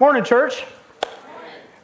Morning, church.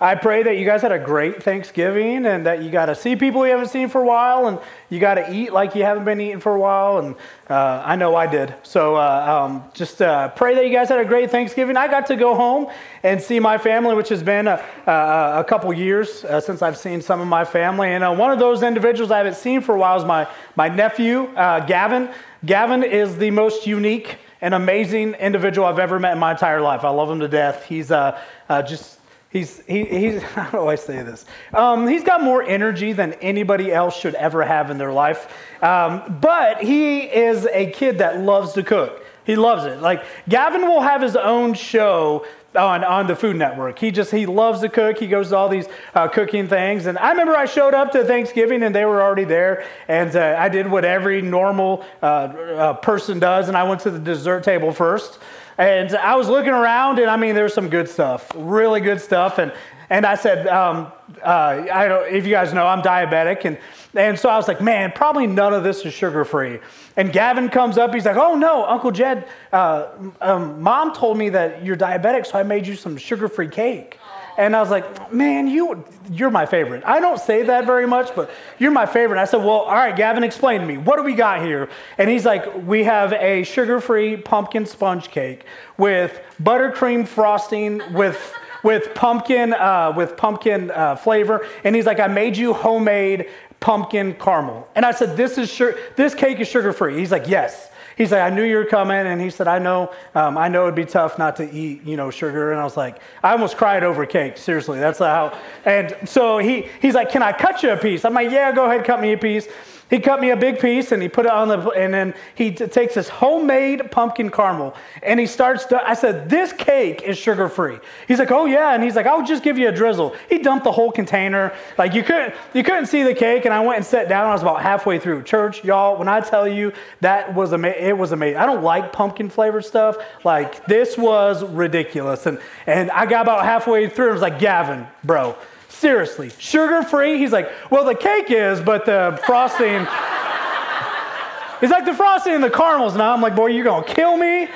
I pray that you guys had a great Thanksgiving and that you got to see people you haven't seen for a while and you got to eat like you haven't been eating for a while. And uh, I know I did. So uh, um, just uh, pray that you guys had a great Thanksgiving. I got to go home and see my family, which has been a, a, a couple years uh, since I've seen some of my family. And uh, one of those individuals I haven't seen for a while is my, my nephew, uh, Gavin. Gavin is the most unique an amazing individual I've ever met in my entire life. I love him to death. He's uh, uh, just, he's, he, he's, how do I say this? Um, he's got more energy than anybody else should ever have in their life. Um, but he is a kid that loves to cook. He loves it. Like, Gavin will have his own show on, on the Food Network. He just, he loves to cook. He goes to all these uh, cooking things. And I remember I showed up to Thanksgiving and they were already there. And uh, I did what every normal uh, uh, person does. And I went to the dessert table first. And I was looking around and I mean, there's some good stuff, really good stuff. And, and I said, um, uh, I don't, if you guys know, I'm diabetic. And, and so I was like, man, probably none of this is sugar free. And Gavin comes up, he's like, oh no, Uncle Jed, uh, um, mom told me that you're diabetic, so I made you some sugar free cake. And I was like, man, you, you're my favorite. I don't say that very much, but you're my favorite. I said, well, all right, Gavin, explain to me. What do we got here? And he's like, we have a sugar free pumpkin sponge cake with buttercream frosting with with pumpkin uh, with pumpkin uh, flavor, and he's like, "I made you homemade pumpkin caramel." And I said, "This is sure. This cake is sugar free." He's like, "Yes." He's like, "I knew you were coming," and he said, "I know. Um, I know it'd be tough not to eat, you know, sugar." And I was like, I almost cried over cake. Seriously, that's how. And so he he's like, "Can I cut you a piece?" I'm like, "Yeah, go ahead, cut me a piece." He cut me a big piece and he put it on the, and then he t- takes this homemade pumpkin caramel and he starts to, I said, this cake is sugar free. He's like, oh yeah. And he's like, I'll just give you a drizzle. He dumped the whole container. Like you couldn't, you couldn't see the cake. And I went and sat down. I was about halfway through. Church, y'all, when I tell you that was amazing, it was amazing. I don't like pumpkin flavored stuff. Like this was ridiculous. And, and I got about halfway through and was like, Gavin, bro, Seriously, sugar free? He's like, well, the cake is, but the frosting. He's like, the frosting and the caramels. Now I'm like, boy, you're going to kill me.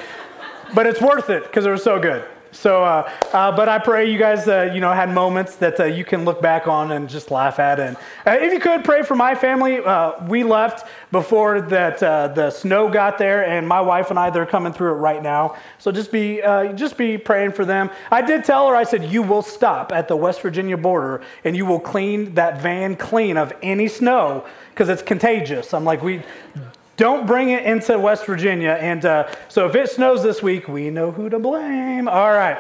But it's worth it because it was so good. So, uh, uh, but I pray you guys, uh, you know, had moments that uh, you can look back on and just laugh at. And uh, if you could pray for my family, uh, we left before that the snow got there, and my wife and I they're coming through it right now. So just be just be praying for them. I did tell her, I said, you will stop at the West Virginia border and you will clean that van clean of any snow because it's contagious. I'm like, we don't bring it into West Virginia. And uh, so if it snows this week, we know who to blame. All right.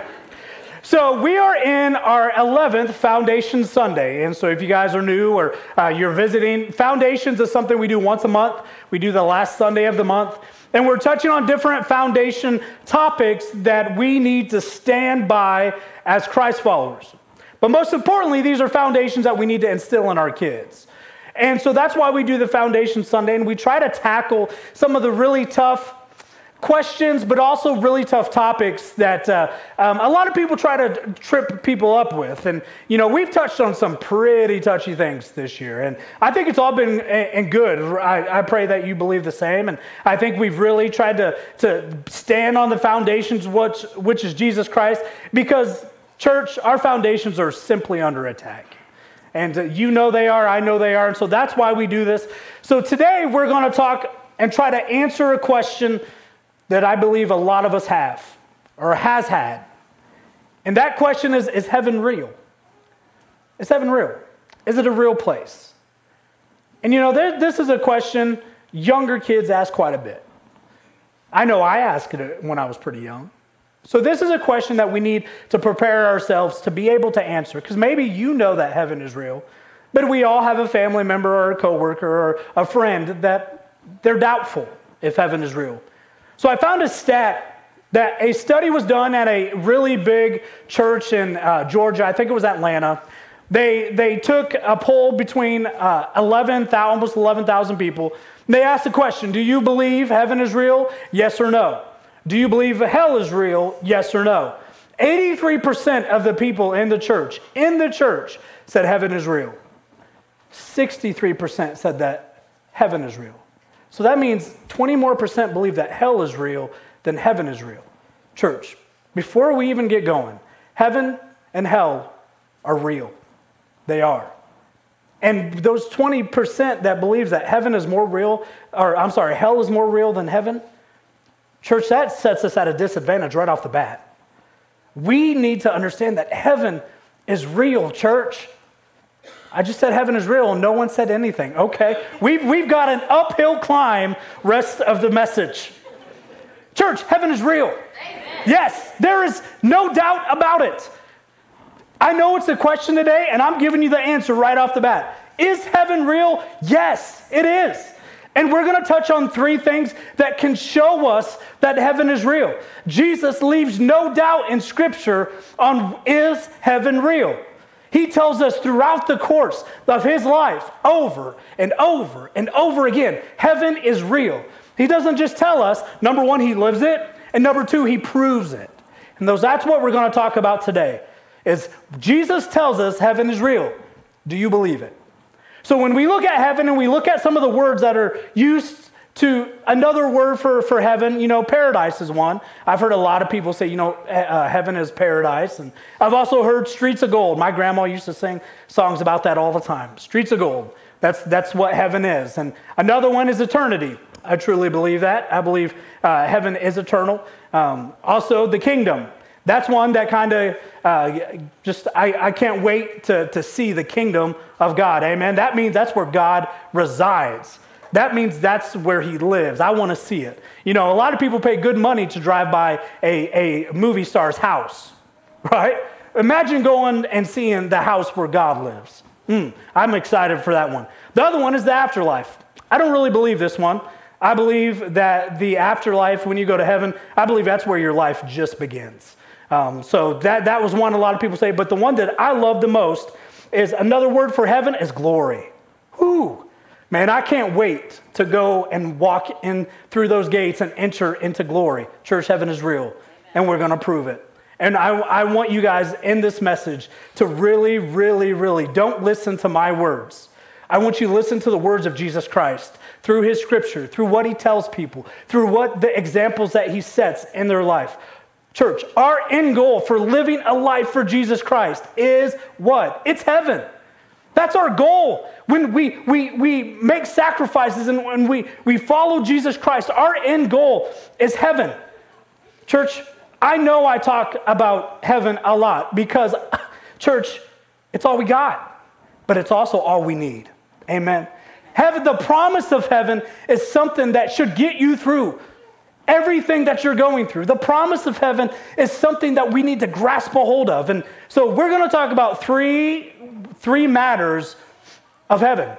So we are in our 11th Foundation Sunday. And so if you guys are new or uh, you're visiting, Foundations is something we do once a month. We do the last Sunday of the month. And we're touching on different foundation topics that we need to stand by as Christ followers. But most importantly, these are foundations that we need to instill in our kids. And so that's why we do the Foundation Sunday, and we try to tackle some of the really tough questions, but also really tough topics that uh, um, a lot of people try to trip people up with. And, you know, we've touched on some pretty touchy things this year. And I think it's all been and good. I, I pray that you believe the same. And I think we've really tried to, to stand on the foundations, which, which is Jesus Christ, because, church, our foundations are simply under attack. And uh, you know they are, I know they are. And so that's why we do this. So today we're going to talk and try to answer a question that I believe a lot of us have or has had. And that question is Is heaven real? Is heaven real? Is it a real place? And you know, there, this is a question younger kids ask quite a bit. I know I asked it when I was pretty young. So, this is a question that we need to prepare ourselves to be able to answer because maybe you know that heaven is real, but we all have a family member or a coworker or a friend that they're doubtful if heaven is real. So, I found a stat that a study was done at a really big church in uh, Georgia, I think it was Atlanta. They, they took a poll between uh, 11, almost 11,000 people. They asked the question Do you believe heaven is real? Yes or no? Do you believe hell is real? Yes or no? 83% of the people in the church, in the church, said heaven is real. 63% said that heaven is real. So that means 20 more percent believe that hell is real than heaven is real. Church, before we even get going, Heaven and hell are real. They are. And those 20% that believes that heaven is more real, or I'm sorry, hell is more real than heaven, church, that sets us at a disadvantage right off the bat. We need to understand that heaven is real, church. I just said heaven is real and no one said anything. Okay. We've, we've got an uphill climb rest of the message. Church, heaven is real. Amen. Yes, there is no doubt about it. I know it's a question today, and I'm giving you the answer right off the bat. Is heaven real? Yes, it is. And we're going to touch on three things that can show us that heaven is real. Jesus leaves no doubt in Scripture on is heaven real. He tells us throughout the course of his life, over and over and over again, heaven is real. He doesn't just tell us, number one, he lives it, and number two, he proves it. And those, that's what we're going to talk about today is Jesus tells us heaven is real. Do you believe it? So when we look at heaven and we look at some of the words that are used to another word for, for heaven, you know, paradise is one. I've heard a lot of people say, you know, uh, heaven is paradise. And I've also heard streets of gold. My grandma used to sing songs about that all the time. Streets of gold. That's, that's what heaven is. And another one is eternity. I truly believe that. I believe uh, heaven is eternal. Um, also, the kingdom. That's one that kind of uh, just, I, I can't wait to, to see the kingdom of God. Amen. That means that's where God resides. That means that's where he lives. I want to see it. You know, a lot of people pay good money to drive by a, a movie star's house, right? Imagine going and seeing the house where God lives. Mm, I'm excited for that one. The other one is the afterlife. I don't really believe this one. I believe that the afterlife, when you go to heaven, I believe that's where your life just begins. Um, so that, that was one a lot of people say. But the one that I love the most is another word for heaven is glory. Whoo! Man, I can't wait to go and walk in through those gates and enter into glory. Church heaven is real, and we're going to prove it. And I, I want you guys in this message to really, really, really don't listen to my words. I want you to listen to the words of Jesus Christ through his scripture, through what he tells people, through what the examples that he sets in their life. Church, our end goal for living a life for Jesus Christ is what? It's heaven. That's our goal. When we, we, we make sacrifices and when we, we follow Jesus Christ, our end goal is heaven. Church, I know I talk about heaven a lot because, church, it's all we got, but it's also all we need. Amen. Heaven, the promise of heaven is something that should get you through everything that you're going through. The promise of heaven is something that we need to grasp a hold of. And so we're going to talk about three, three matters of heaven.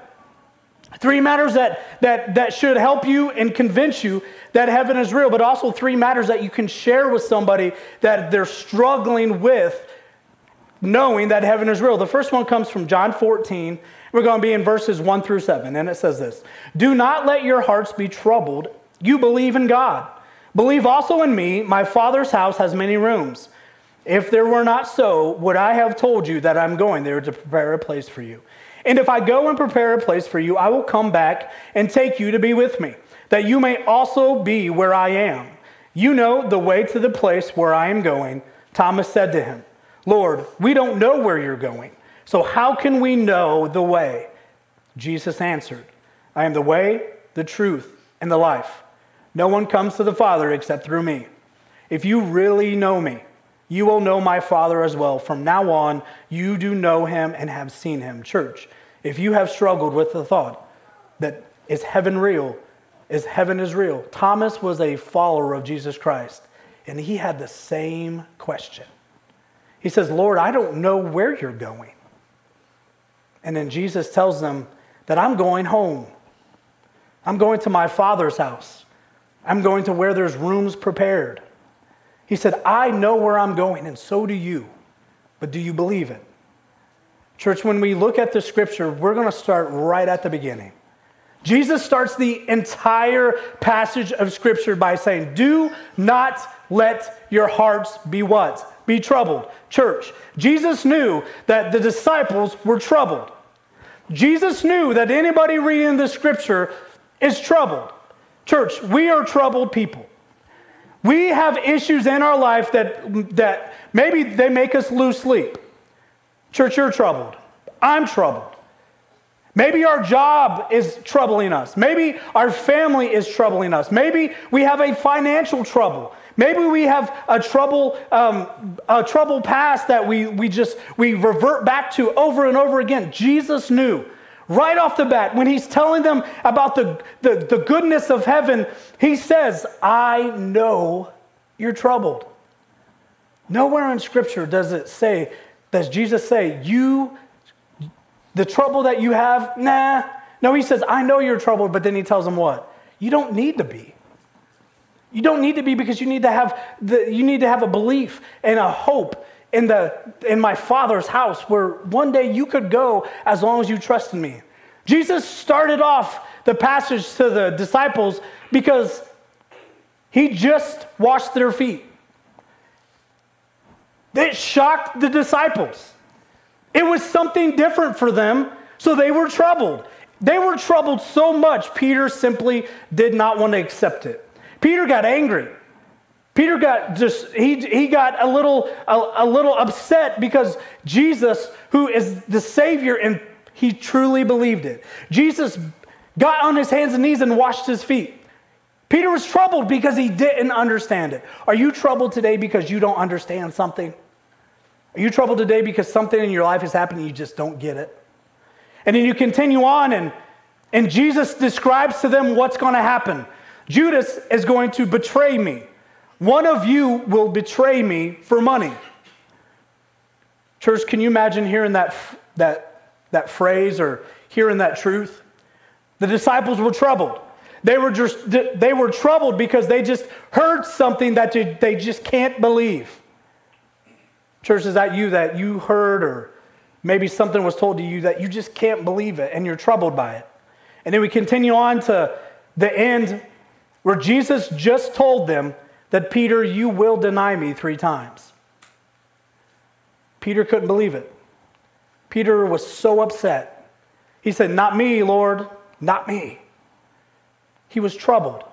Three matters that, that, that should help you and convince you that heaven is real, but also three matters that you can share with somebody that they're struggling with knowing that heaven is real. The first one comes from John 14. We're going to be in verses 1 through 7, and it says this Do not let your hearts be troubled. You believe in God. Believe also in me, my Father's house has many rooms. If there were not so, would I have told you that I'm going there to prepare a place for you? And if I go and prepare a place for you, I will come back and take you to be with me, that you may also be where I am. You know the way to the place where I am going. Thomas said to him, Lord, we don't know where you're going, so how can we know the way? Jesus answered, I am the way, the truth, and the life. No one comes to the Father except through me. If you really know me, you will know my Father as well. From now on, you do know him and have seen him. Church, if you have struggled with the thought that is heaven real, is heaven is real. Thomas was a follower of Jesus Christ, and he had the same question. He says, Lord, I don't know where you're going. And then Jesus tells them that I'm going home. I'm going to my Father's house. I'm going to where there's rooms prepared. He said, I know where I'm going, and so do you. But do you believe it? Church, when we look at the scripture, we're going to start right at the beginning. Jesus starts the entire passage of scripture by saying, Do not let your hearts be what? Be troubled. Church, Jesus knew that the disciples were troubled. Jesus knew that anybody reading the scripture is troubled. Church, we are troubled people. We have issues in our life that, that maybe they make us lose sleep. Church, you're troubled. I'm troubled. Maybe our job is troubling us. Maybe our family is troubling us. Maybe we have a financial trouble. Maybe we have a trouble, um, a trouble past that we, we just we revert back to over and over again. Jesus knew right off the bat when he's telling them about the, the, the goodness of heaven, he says, I know you're troubled. Nowhere in Scripture does it say, does Jesus say, you the trouble that you have, nah. No, he says, I know you're troubled, but then he tells them what? You don't need to be. You don't need to be because you need to have the, you need to have a belief and a hope in the in my father's house where one day you could go as long as you trust in me. Jesus started off the passage to the disciples because he just washed their feet. It shocked the disciples. It was something different for them, so they were troubled. They were troubled so much, Peter simply did not want to accept it. Peter got angry. Peter got just, he, he got a little, a, a little upset because Jesus, who is the Savior, and he truly believed it. Jesus got on his hands and knees and washed his feet. Peter was troubled because he didn't understand it. Are you troubled today because you don't understand something? Are you troubled today because something in your life is happening you just don't get it? And then you continue on, and, and Jesus describes to them what's going to happen. Judas is going to betray me. One of you will betray me for money. Church, can you imagine hearing that, that, that phrase or hearing that truth? The disciples were troubled. They were, just, they were troubled because they just heard something that they just can't believe. Church, is that you that you heard or maybe something was told to you that you just can't believe it and you're troubled by it? And then we continue on to the end where Jesus just told them that Peter, you will deny me three times. Peter couldn't believe it. Peter was so upset. He said, Not me, Lord, not me. He was troubled.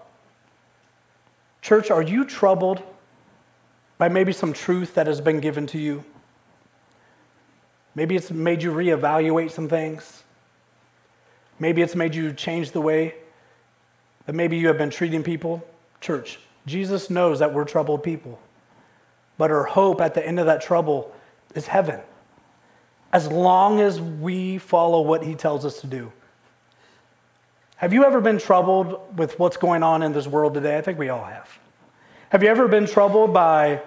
Church, are you troubled by maybe some truth that has been given to you. Maybe it's made you reevaluate some things. Maybe it's made you change the way that maybe you have been treating people. Church, Jesus knows that we're troubled people. But our hope at the end of that trouble is heaven. As long as we follow what he tells us to do. Have you ever been troubled with what's going on in this world today? I think we all have. Have you ever been troubled by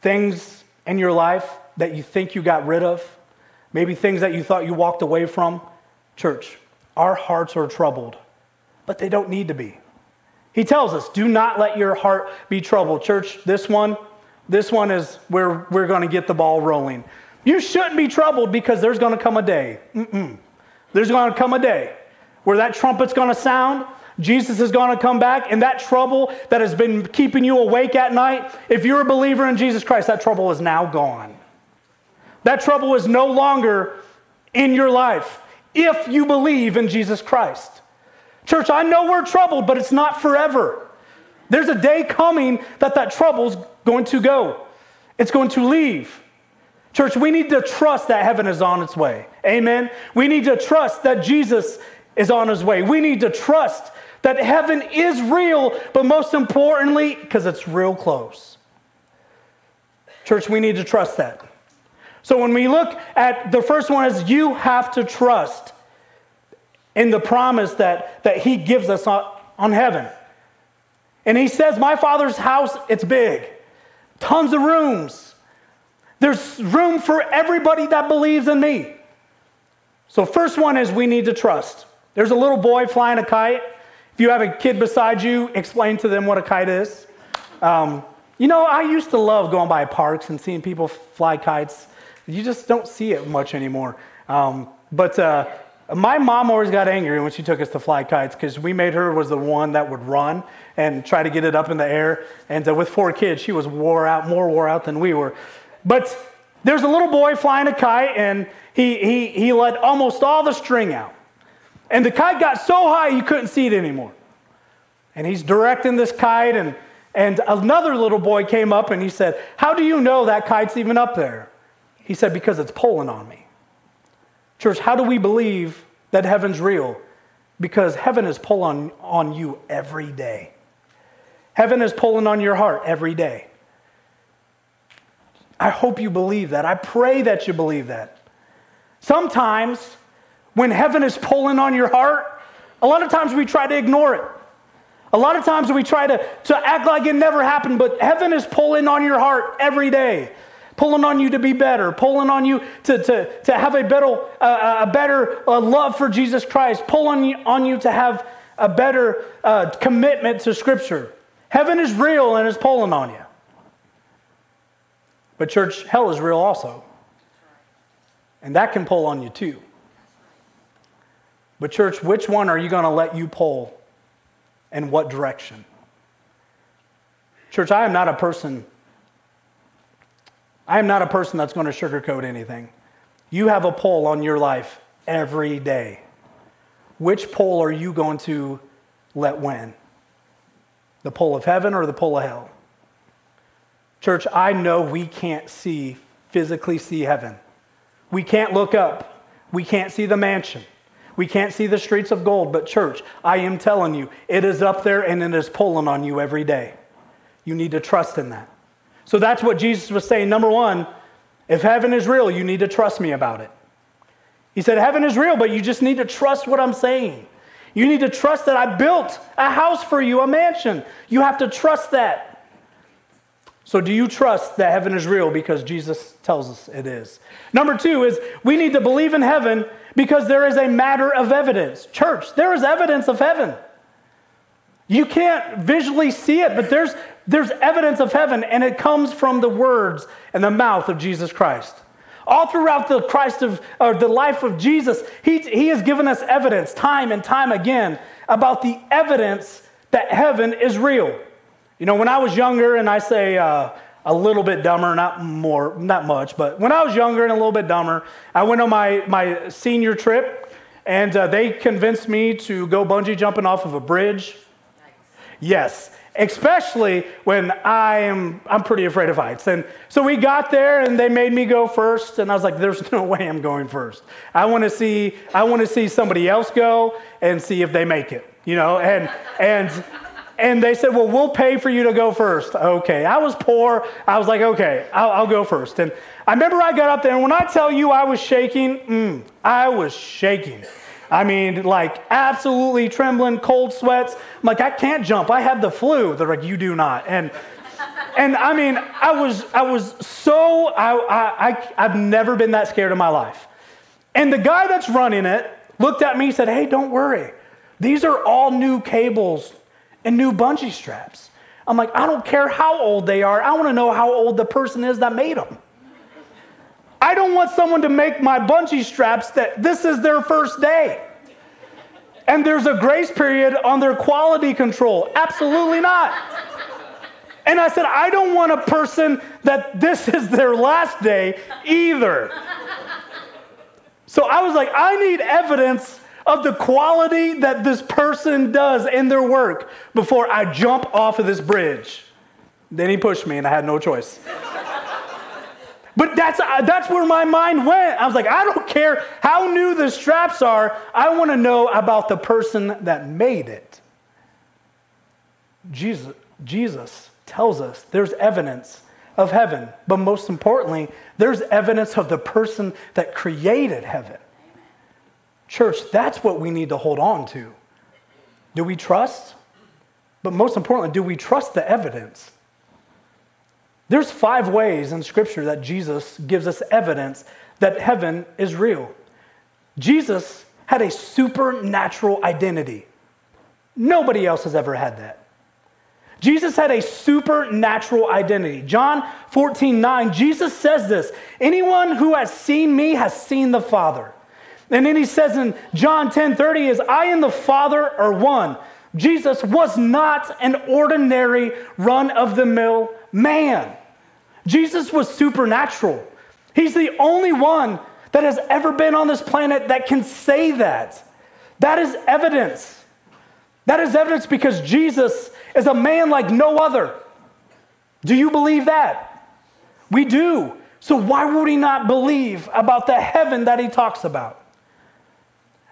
things in your life that you think you got rid of? Maybe things that you thought you walked away from? Church, our hearts are troubled, but they don't need to be. He tells us, do not let your heart be troubled. Church, this one, this one is where we're going to get the ball rolling. You shouldn't be troubled because there's going to come a day. Mm-mm. There's going to come a day where that trumpet's going to sound Jesus is going to come back, and that trouble that has been keeping you awake at night, if you're a believer in Jesus Christ, that trouble is now gone. That trouble is no longer in your life if you believe in Jesus Christ. Church, I know we're troubled, but it's not forever. There's a day coming that that trouble's going to go. It's going to leave. Church, we need to trust that heaven is on its way. Amen. We need to trust that Jesus is on his way. We need to trust that heaven is real, but most importantly, because it's real close. Church, we need to trust that. So when we look at the first one is you have to trust in the promise that, that he gives us on, on heaven. And he says, My father's house, it's big. Tons of rooms. There's room for everybody that believes in me. So, first one is we need to trust. There's a little boy flying a kite. If you have a kid beside you, explain to them what a kite is. Um, you know, I used to love going by parks and seeing people fly kites. You just don't see it much anymore. Um, but uh, my mom always got angry when she took us to fly kites because we made her was the one that would run and try to get it up in the air. And uh, with four kids, she was wore out, more wore out than we were. But there's a little boy flying a kite, and he, he, he let almost all the string out. And the kite got so high you couldn't see it anymore. And he's directing this kite, and, And another little boy came up and he said, How do you know that kite's even up there? He said, Because it's pulling on me. Church, how do we believe that heaven's real? Because heaven is pulling on you every day. Heaven is pulling on your heart every day. I hope you believe that. I pray that you believe that. Sometimes, when heaven is pulling on your heart, a lot of times we try to ignore it. A lot of times we try to, to act like it never happened, but heaven is pulling on your heart every day, pulling on you to be better, pulling on you to, to, to have a better, uh, a better uh, love for Jesus Christ, pulling on you, to have a better uh, commitment to Scripture. Heaven is real and is pulling on you. But, church, hell is real also. And that can pull on you too. But, church, which one are you going to let you pull and what direction? Church, I am not a person. I am not a person that's going to sugarcoat anything. You have a pull on your life every day. Which pull are you going to let win? The pull of heaven or the pull of hell? Church, I know we can't see, physically see heaven. We can't look up. We can't see the mansion. We can't see the streets of gold, but church, I am telling you, it is up there and it is pulling on you every day. You need to trust in that. So that's what Jesus was saying. Number one, if heaven is real, you need to trust me about it. He said, Heaven is real, but you just need to trust what I'm saying. You need to trust that I built a house for you, a mansion. You have to trust that. So, do you trust that heaven is real because Jesus tells us it is? Number two is we need to believe in heaven because there is a matter of evidence. Church, there is evidence of heaven. You can't visually see it, but there's, there's evidence of heaven, and it comes from the words and the mouth of Jesus Christ. All throughout the Christ of or the life of Jesus, he, he has given us evidence time and time again about the evidence that heaven is real. You know, when I was younger, and I say uh, a little bit dumber, not more, not much, but when I was younger and a little bit dumber, I went on my, my senior trip, and uh, they convinced me to go bungee jumping off of a bridge. Yes, especially when I am I'm pretty afraid of heights. And so we got there and they made me go first and I was like there's no way I'm going first. I want to see I want to see somebody else go and see if they make it, you know? And and and they said, Well, we'll pay for you to go first. Okay. I was poor. I was like, Okay, I'll, I'll go first. And I remember I got up there, and when I tell you I was shaking, mm, I was shaking. I mean, like absolutely trembling, cold sweats. I'm like, I can't jump. I have the flu. They're like, You do not. And and I mean, I was I was so I, I, I I've never been that scared in my life. And the guy that's running it looked at me and said, Hey, don't worry. These are all new cables and new bungee straps. I'm like, I don't care how old they are. I want to know how old the person is that made them. I don't want someone to make my bungee straps that this is their first day. And there's a grace period on their quality control. Absolutely not. And I said, I don't want a person that this is their last day either. So I was like, I need evidence of the quality that this person does in their work before I jump off of this bridge. Then he pushed me and I had no choice. But that's, uh, that's where my mind went. I was like, I don't care how new the straps are, I want to know about the person that made it. Jesus, Jesus tells us there's evidence of heaven, but most importantly, there's evidence of the person that created heaven. Church, that's what we need to hold on to. Do we trust? But most importantly, do we trust the evidence? There's five ways in Scripture that Jesus gives us evidence that heaven is real. Jesus had a supernatural identity. Nobody else has ever had that. Jesus had a supernatural identity. John 14, 9, Jesus says this Anyone who has seen me has seen the Father. And then he says in John 10 30 is, I and the Father are one. Jesus was not an ordinary run of the mill man. Jesus was supernatural. He's the only one that has ever been on this planet that can say that. That is evidence. That is evidence because Jesus is a man like no other. Do you believe that? We do. So why would he not believe about the heaven that he talks about?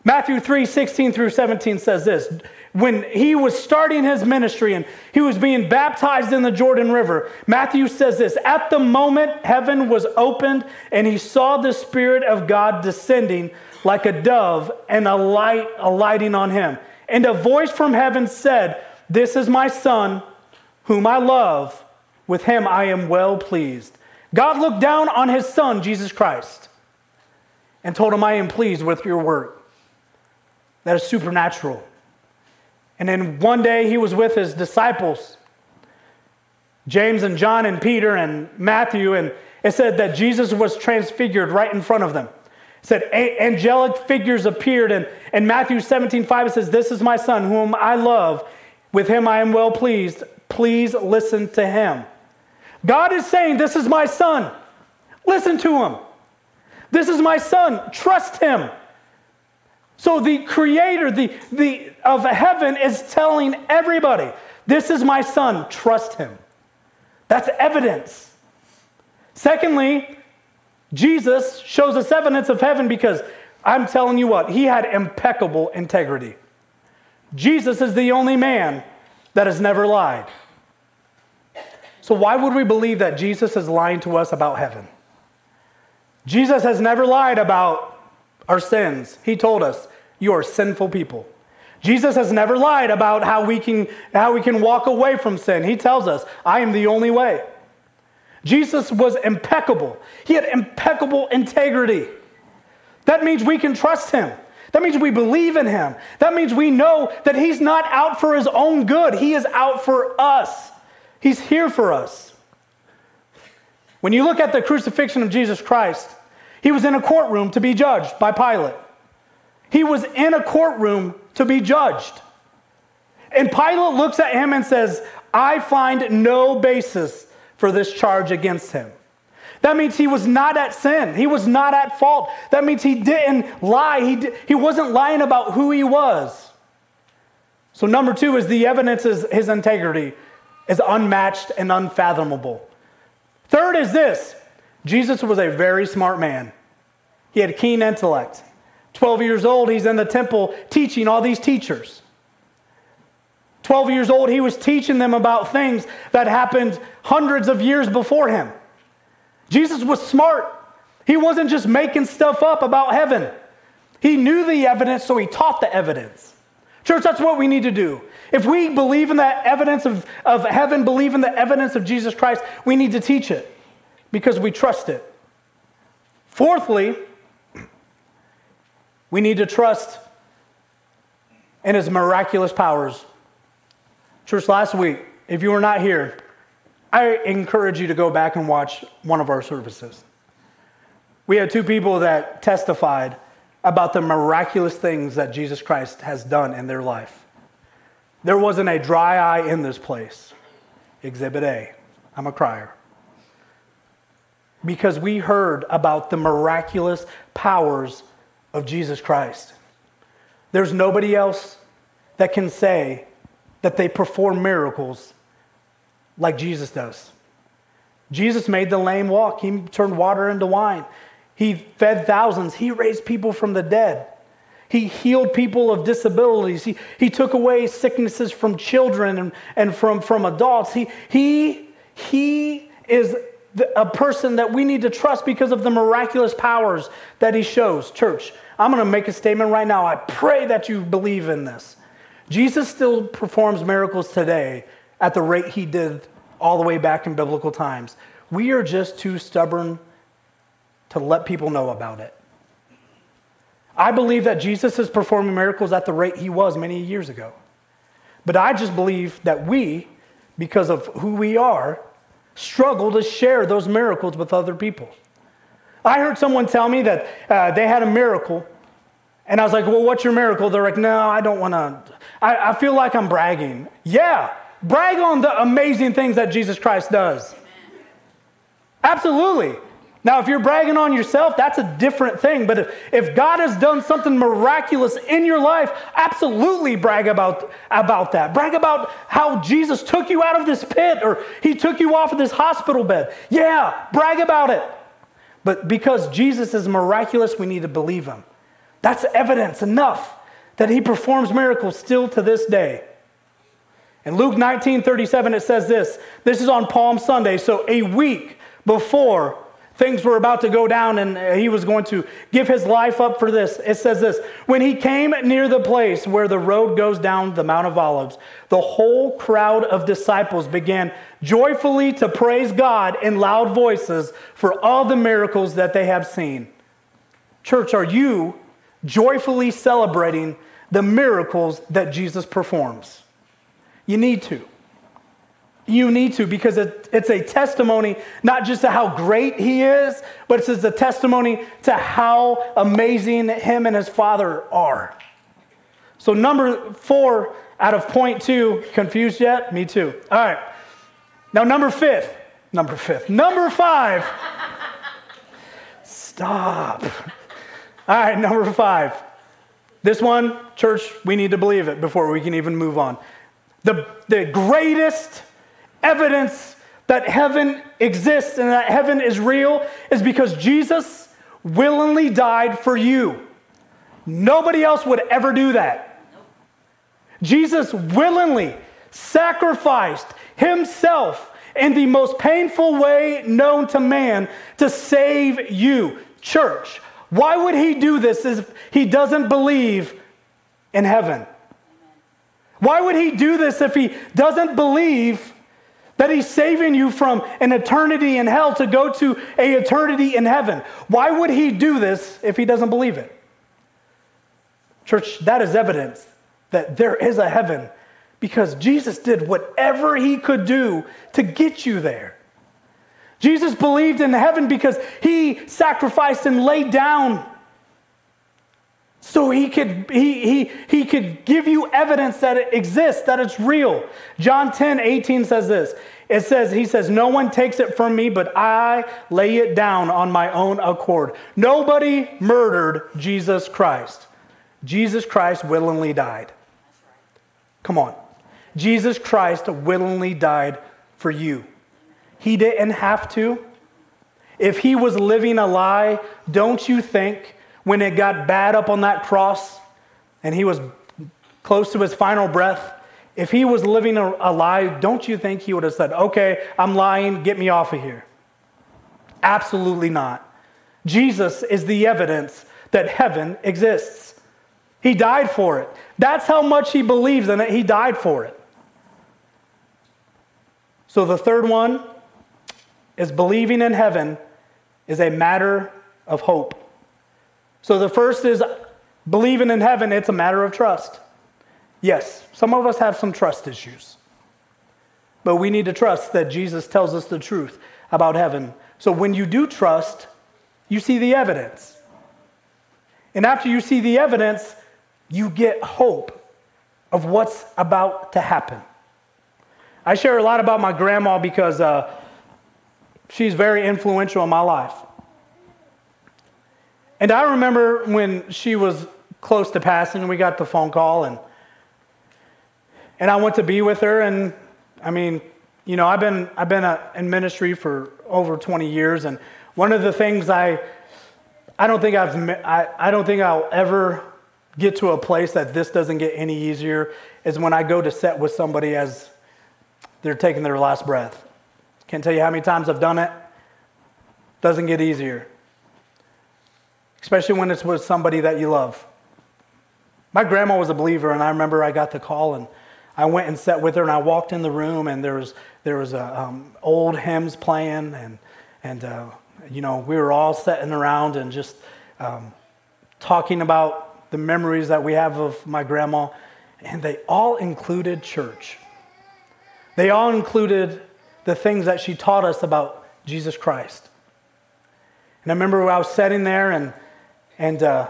Matthew 3 16 through 17 says this when he was starting his ministry and he was being baptized in the Jordan River, Matthew says this At the moment heaven was opened and he saw the Spirit of God descending like a dove and a light alighting on him. And a voice from heaven said, This is my son, whom I love. With him I am well pleased. God looked down on his son, Jesus Christ, and told him, I am pleased with your work. That is supernatural. And then one day he was with his disciples, James and John and Peter and Matthew, and it said that Jesus was transfigured right in front of them. It said angelic figures appeared, and in Matthew 17, 5, it says, This is my son, whom I love. With him I am well pleased. Please listen to him. God is saying, This is my son. Listen to him. This is my son. Trust him. So the creator the, the, of heaven is telling everybody, This is my son, trust him. That's evidence. Secondly, Jesus shows us evidence of heaven because I'm telling you what, he had impeccable integrity. Jesus is the only man that has never lied. So, why would we believe that Jesus is lying to us about heaven? Jesus has never lied about our sins. He told us, You are sinful people. Jesus has never lied about how we can, how we can walk away from sin. He tells us, I am the only way. Jesus was impeccable, he had impeccable integrity. That means we can trust him. That means we believe in him. That means we know that he's not out for his own good, he is out for us. He's here for us. When you look at the crucifixion of Jesus Christ, he was in a courtroom to be judged by Pilate. He was in a courtroom to be judged. And Pilate looks at him and says, I find no basis for this charge against him. That means he was not at sin. He was not at fault. That means he didn't lie. He, di- he wasn't lying about who he was. So, number two is the evidence is his integrity is unmatched and unfathomable. Third is this Jesus was a very smart man, he had keen intellect. 12 years old, he's in the temple teaching all these teachers. 12 years old, he was teaching them about things that happened hundreds of years before him. Jesus was smart. He wasn't just making stuff up about heaven. He knew the evidence, so he taught the evidence. Church, that's what we need to do. If we believe in that evidence of, of heaven, believe in the evidence of Jesus Christ, we need to teach it because we trust it. Fourthly, we need to trust in his miraculous powers. Church, last week, if you were not here, I encourage you to go back and watch one of our services. We had two people that testified about the miraculous things that Jesus Christ has done in their life. There wasn't a dry eye in this place. Exhibit A. I'm a crier. Because we heard about the miraculous powers of Jesus Christ. There's nobody else that can say that they perform miracles like Jesus does. Jesus made the lame walk, he turned water into wine, he fed thousands, he raised people from the dead. He healed people of disabilities. He, he took away sicknesses from children and, and from, from adults. He, he, he is a person that we need to trust because of the miraculous powers that he shows. Church, I'm going to make a statement right now. I pray that you believe in this. Jesus still performs miracles today at the rate he did all the way back in biblical times. We are just too stubborn to let people know about it. I believe that Jesus is performing miracles at the rate he was many years ago. But I just believe that we, because of who we are, struggle to share those miracles with other people. I heard someone tell me that uh, they had a miracle, and I was like, Well, what's your miracle? They're like, No, I don't want to. I, I feel like I'm bragging. Yeah, brag on the amazing things that Jesus Christ does. Absolutely. Now, if you're bragging on yourself, that's a different thing. But if, if God has done something miraculous in your life, absolutely brag about, about that. Brag about how Jesus took you out of this pit or he took you off of this hospital bed. Yeah, brag about it. But because Jesus is miraculous, we need to believe him. That's evidence enough that he performs miracles still to this day. In Luke 19 37, it says this. This is on Palm Sunday, so a week before things were about to go down and uh, he was going to give his life up for this. It says this When he came near the place where the road goes down the Mount of Olives, the whole crowd of disciples began joyfully to praise God in loud voices for all the miracles that they have seen. Church, are you joyfully celebrating the miracles that Jesus performs? You need to. You need to because it, it's a testimony not just to how great he is, but it's a testimony to how amazing him and his father are. So, number four out of point two, confused yet? Me too. All right. Now, number fifth, number fifth, number five. Stop. All right, number five. This one, church, we need to believe it before we can even move on. The, the greatest evidence that heaven exists and that heaven is real is because Jesus willingly died for you. Nobody else would ever do that. Jesus willingly sacrificed himself in the most painful way known to man to save you. Church, why would he do this if he doesn't believe in heaven? Why would he do this if he doesn't believe that he's saving you from an eternity in hell to go to a eternity in heaven. Why would he do this if he doesn't believe it? Church, that is evidence that there is a heaven because Jesus did whatever he could do to get you there. Jesus believed in heaven because he sacrificed and laid down so he could, he, he, he could give you evidence that it exists, that it's real. John 10, 18 says this. It says, He says, No one takes it from me, but I lay it down on my own accord. Nobody murdered Jesus Christ. Jesus Christ willingly died. Come on. Jesus Christ willingly died for you. He didn't have to. If he was living a lie, don't you think when it got bad up on that cross and he was close to his final breath, if he was living a, a lie, don't you think he would have said, Okay, I'm lying, get me off of here? Absolutely not. Jesus is the evidence that heaven exists. He died for it. That's how much he believes in it. He died for it. So the third one is believing in heaven is a matter of hope. So the first is believing in heaven, it's a matter of trust. Yes, some of us have some trust issues. But we need to trust that Jesus tells us the truth about heaven. So when you do trust, you see the evidence. And after you see the evidence, you get hope of what's about to happen. I share a lot about my grandma because uh, she's very influential in my life. And I remember when she was close to passing, we got the phone call, and and I went to be with her. And I mean, you know, I've been I've been a, in ministry for over 20 years, and one of the things I I don't think I've I, I don't think I'll ever get to a place that this doesn't get any easier is when I go to set with somebody as they're taking their last breath. Can't tell you how many times I've done it. Doesn't get easier especially when it's with somebody that you love. My grandma was a believer, and I remember I got the call and I went and sat with her, and I walked in the room, and there was there was a, um, old hymns playing, and and uh, you know we were all sitting around and just um, talking about the memories that we have of my grandma, and they all included church. They all included the things that she taught us about Jesus Christ. And I remember I was sitting there and and uh,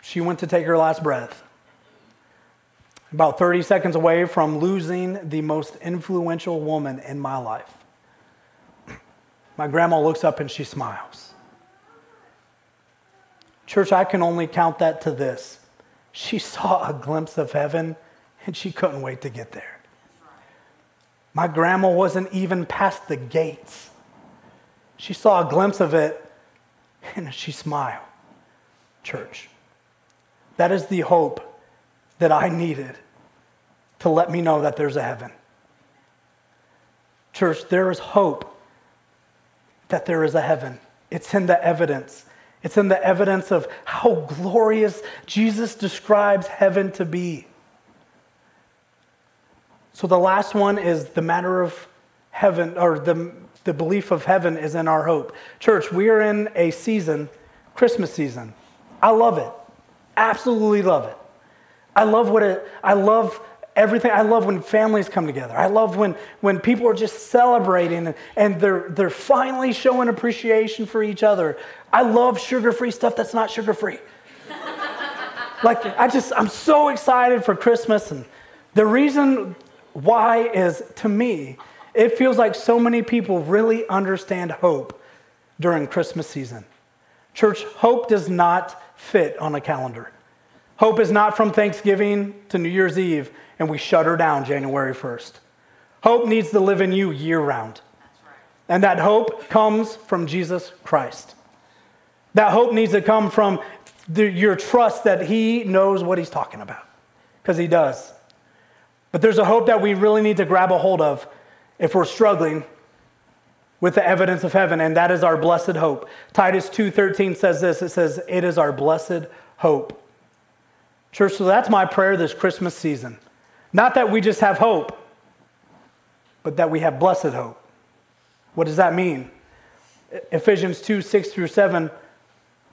she went to take her last breath. About 30 seconds away from losing the most influential woman in my life. My grandma looks up and she smiles. Church, I can only count that to this. She saw a glimpse of heaven and she couldn't wait to get there. My grandma wasn't even past the gates. She saw a glimpse of it and she smiled. Church, that is the hope that I needed to let me know that there's a heaven. Church, there is hope that there is a heaven. It's in the evidence. It's in the evidence of how glorious Jesus describes heaven to be. So the last one is the matter of heaven, or the, the belief of heaven is in our hope. Church, we are in a season, Christmas season. I love it. Absolutely love it. I love what it, I love everything. I love when families come together. I love when, when people are just celebrating and, they're, they're finally showing appreciation for each other. I love sugar free stuff that's not sugar free. like, I just, I'm so excited for Christmas. And the reason why is to me, it feels like so many people really understand hope during Christmas season. Church, hope does not fit on a calendar. Hope is not from Thanksgiving to New Year's Eve and we shut her down January 1st. Hope needs to live in you year round. And that hope comes from Jesus Christ. That hope needs to come from the, your trust that He knows what He's talking about, because He does. But there's a hope that we really need to grab a hold of if we're struggling with the evidence of heaven, and that is our blessed hope. Titus 2:13 says this. It says, "It is our blessed hope." Church, so that's my prayer this Christmas season. Not that we just have hope, but that we have blessed hope. What does that mean? Ephesians 2 6 through 7,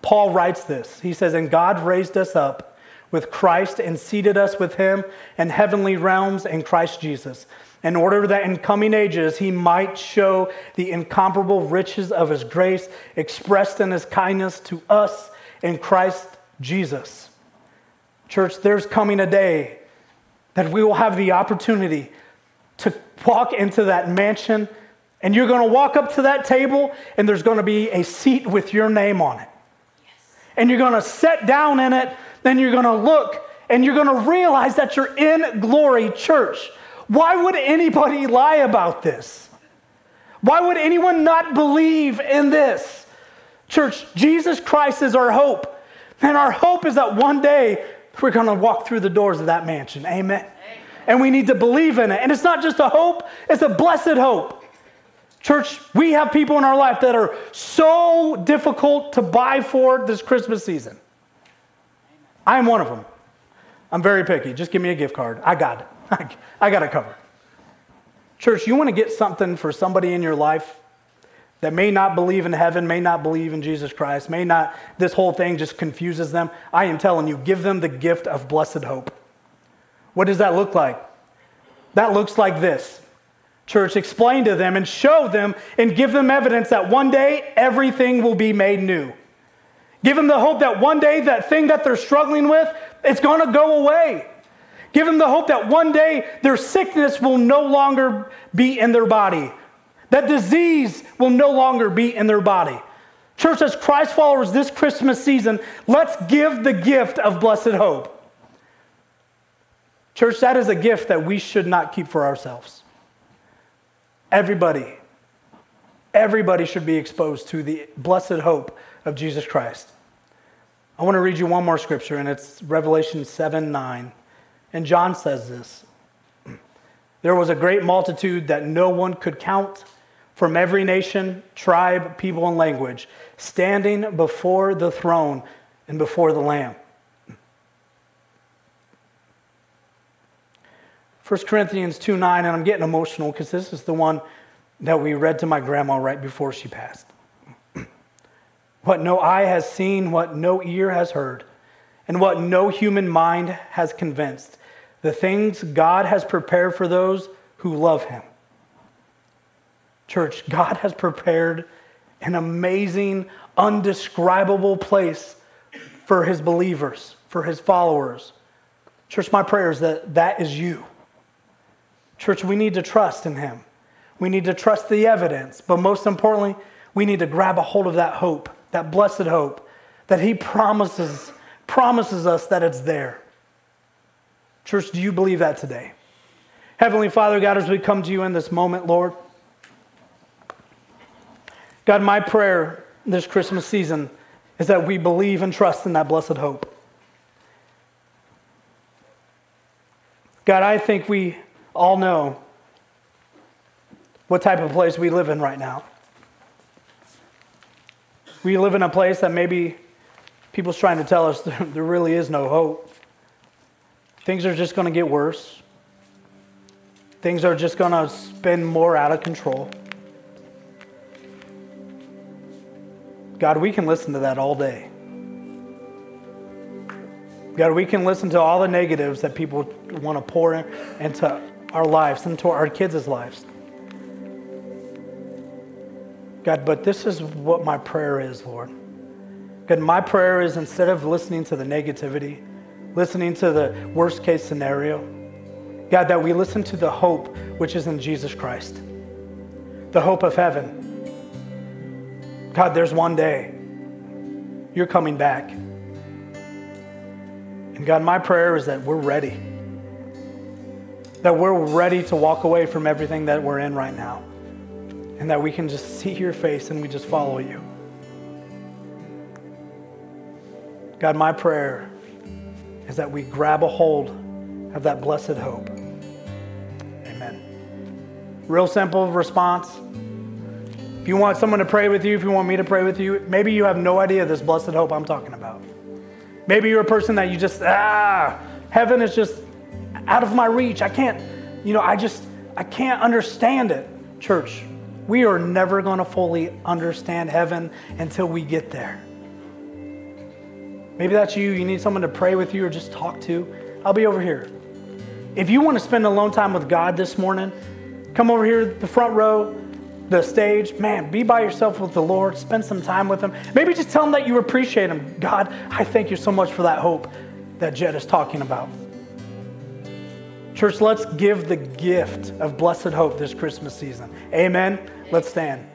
Paul writes this. He says, And God raised us up with Christ and seated us with him in heavenly realms in Christ Jesus, in order that in coming ages he might show the incomparable riches of his grace expressed in his kindness to us in Christ Jesus. Church, there's coming a day that we will have the opportunity to walk into that mansion and you're going to walk up to that table and there's going to be a seat with your name on it. Yes. And you're going to sit down in it, then you're going to look and you're going to realize that you're in glory church. Why would anybody lie about this? Why would anyone not believe in this? Church, Jesus Christ is our hope. And our hope is that one day we're going to walk through the doors of that mansion. Amen. Amen. And we need to believe in it. And it's not just a hope, it's a blessed hope. Church, we have people in our life that are so difficult to buy for this Christmas season. I am one of them. I'm very picky. Just give me a gift card. I got it. I got it covered. Church, you want to get something for somebody in your life that may not believe in heaven, may not believe in Jesus Christ, may not, this whole thing just confuses them, I am telling you, give them the gift of blessed hope. What does that look like? That looks like this. Church, explain to them and show them and give them evidence that one day everything will be made new. Give them the hope that one day that thing that they're struggling with, it's going to go away. Give them the hope that one day their sickness will no longer be in their body. That disease will no longer be in their body. Church, as Christ followers this Christmas season, let's give the gift of blessed hope. Church, that is a gift that we should not keep for ourselves. Everybody, everybody should be exposed to the blessed hope of Jesus Christ. I want to read you one more scripture, and it's Revelation 7 9. And John says this There was a great multitude that no one could count from every nation, tribe, people, and language, standing before the throne and before the Lamb. 1 Corinthians 2 9, and I'm getting emotional because this is the one that we read to my grandma right before she passed. what no eye has seen, what no ear has heard, and what no human mind has convinced, the things God has prepared for those who love him. Church, God has prepared an amazing, undescribable place for his believers, for his followers. Church, my prayer is that that is you. Church, we need to trust in him. We need to trust the evidence, but most importantly, we need to grab a hold of that hope, that blessed hope that He promises, promises us that it's there. Church, do you believe that today? Heavenly Father, God, as we come to you in this moment, Lord, God, my prayer this Christmas season is that we believe and trust in that blessed hope. God, I think we all know what type of place we live in right now. We live in a place that maybe people's trying to tell us there really is no hope. Things are just going to get worse. Things are just going to spin more out of control. God, we can listen to that all day. God, we can listen to all the negatives that people want to pour into our lives, into our kids' lives. God, but this is what my prayer is, Lord. God, my prayer is instead of listening to the negativity, listening to the worst case scenario, God, that we listen to the hope which is in Jesus Christ, the hope of heaven. God, there's one day you're coming back. And God, my prayer is that we're ready, that we're ready to walk away from everything that we're in right now and that we can just see your face and we just follow you. God, my prayer is that we grab a hold of that blessed hope. Amen. Real simple response. If you want someone to pray with you, if you want me to pray with you, maybe you have no idea this blessed hope I'm talking about. Maybe you're a person that you just, ah, heaven is just out of my reach. I can't, you know, I just, I can't understand it. Church, we are never going to fully understand heaven until we get there. Maybe that's you. You need someone to pray with you or just talk to. I'll be over here. If you want to spend alone time with God this morning, come over here, the front row, the stage. Man, be by yourself with the Lord. Spend some time with Him. Maybe just tell Him that you appreciate Him. God, I thank you so much for that hope that Jed is talking about. Church, let's give the gift of blessed hope this Christmas season. Amen. Let's stand.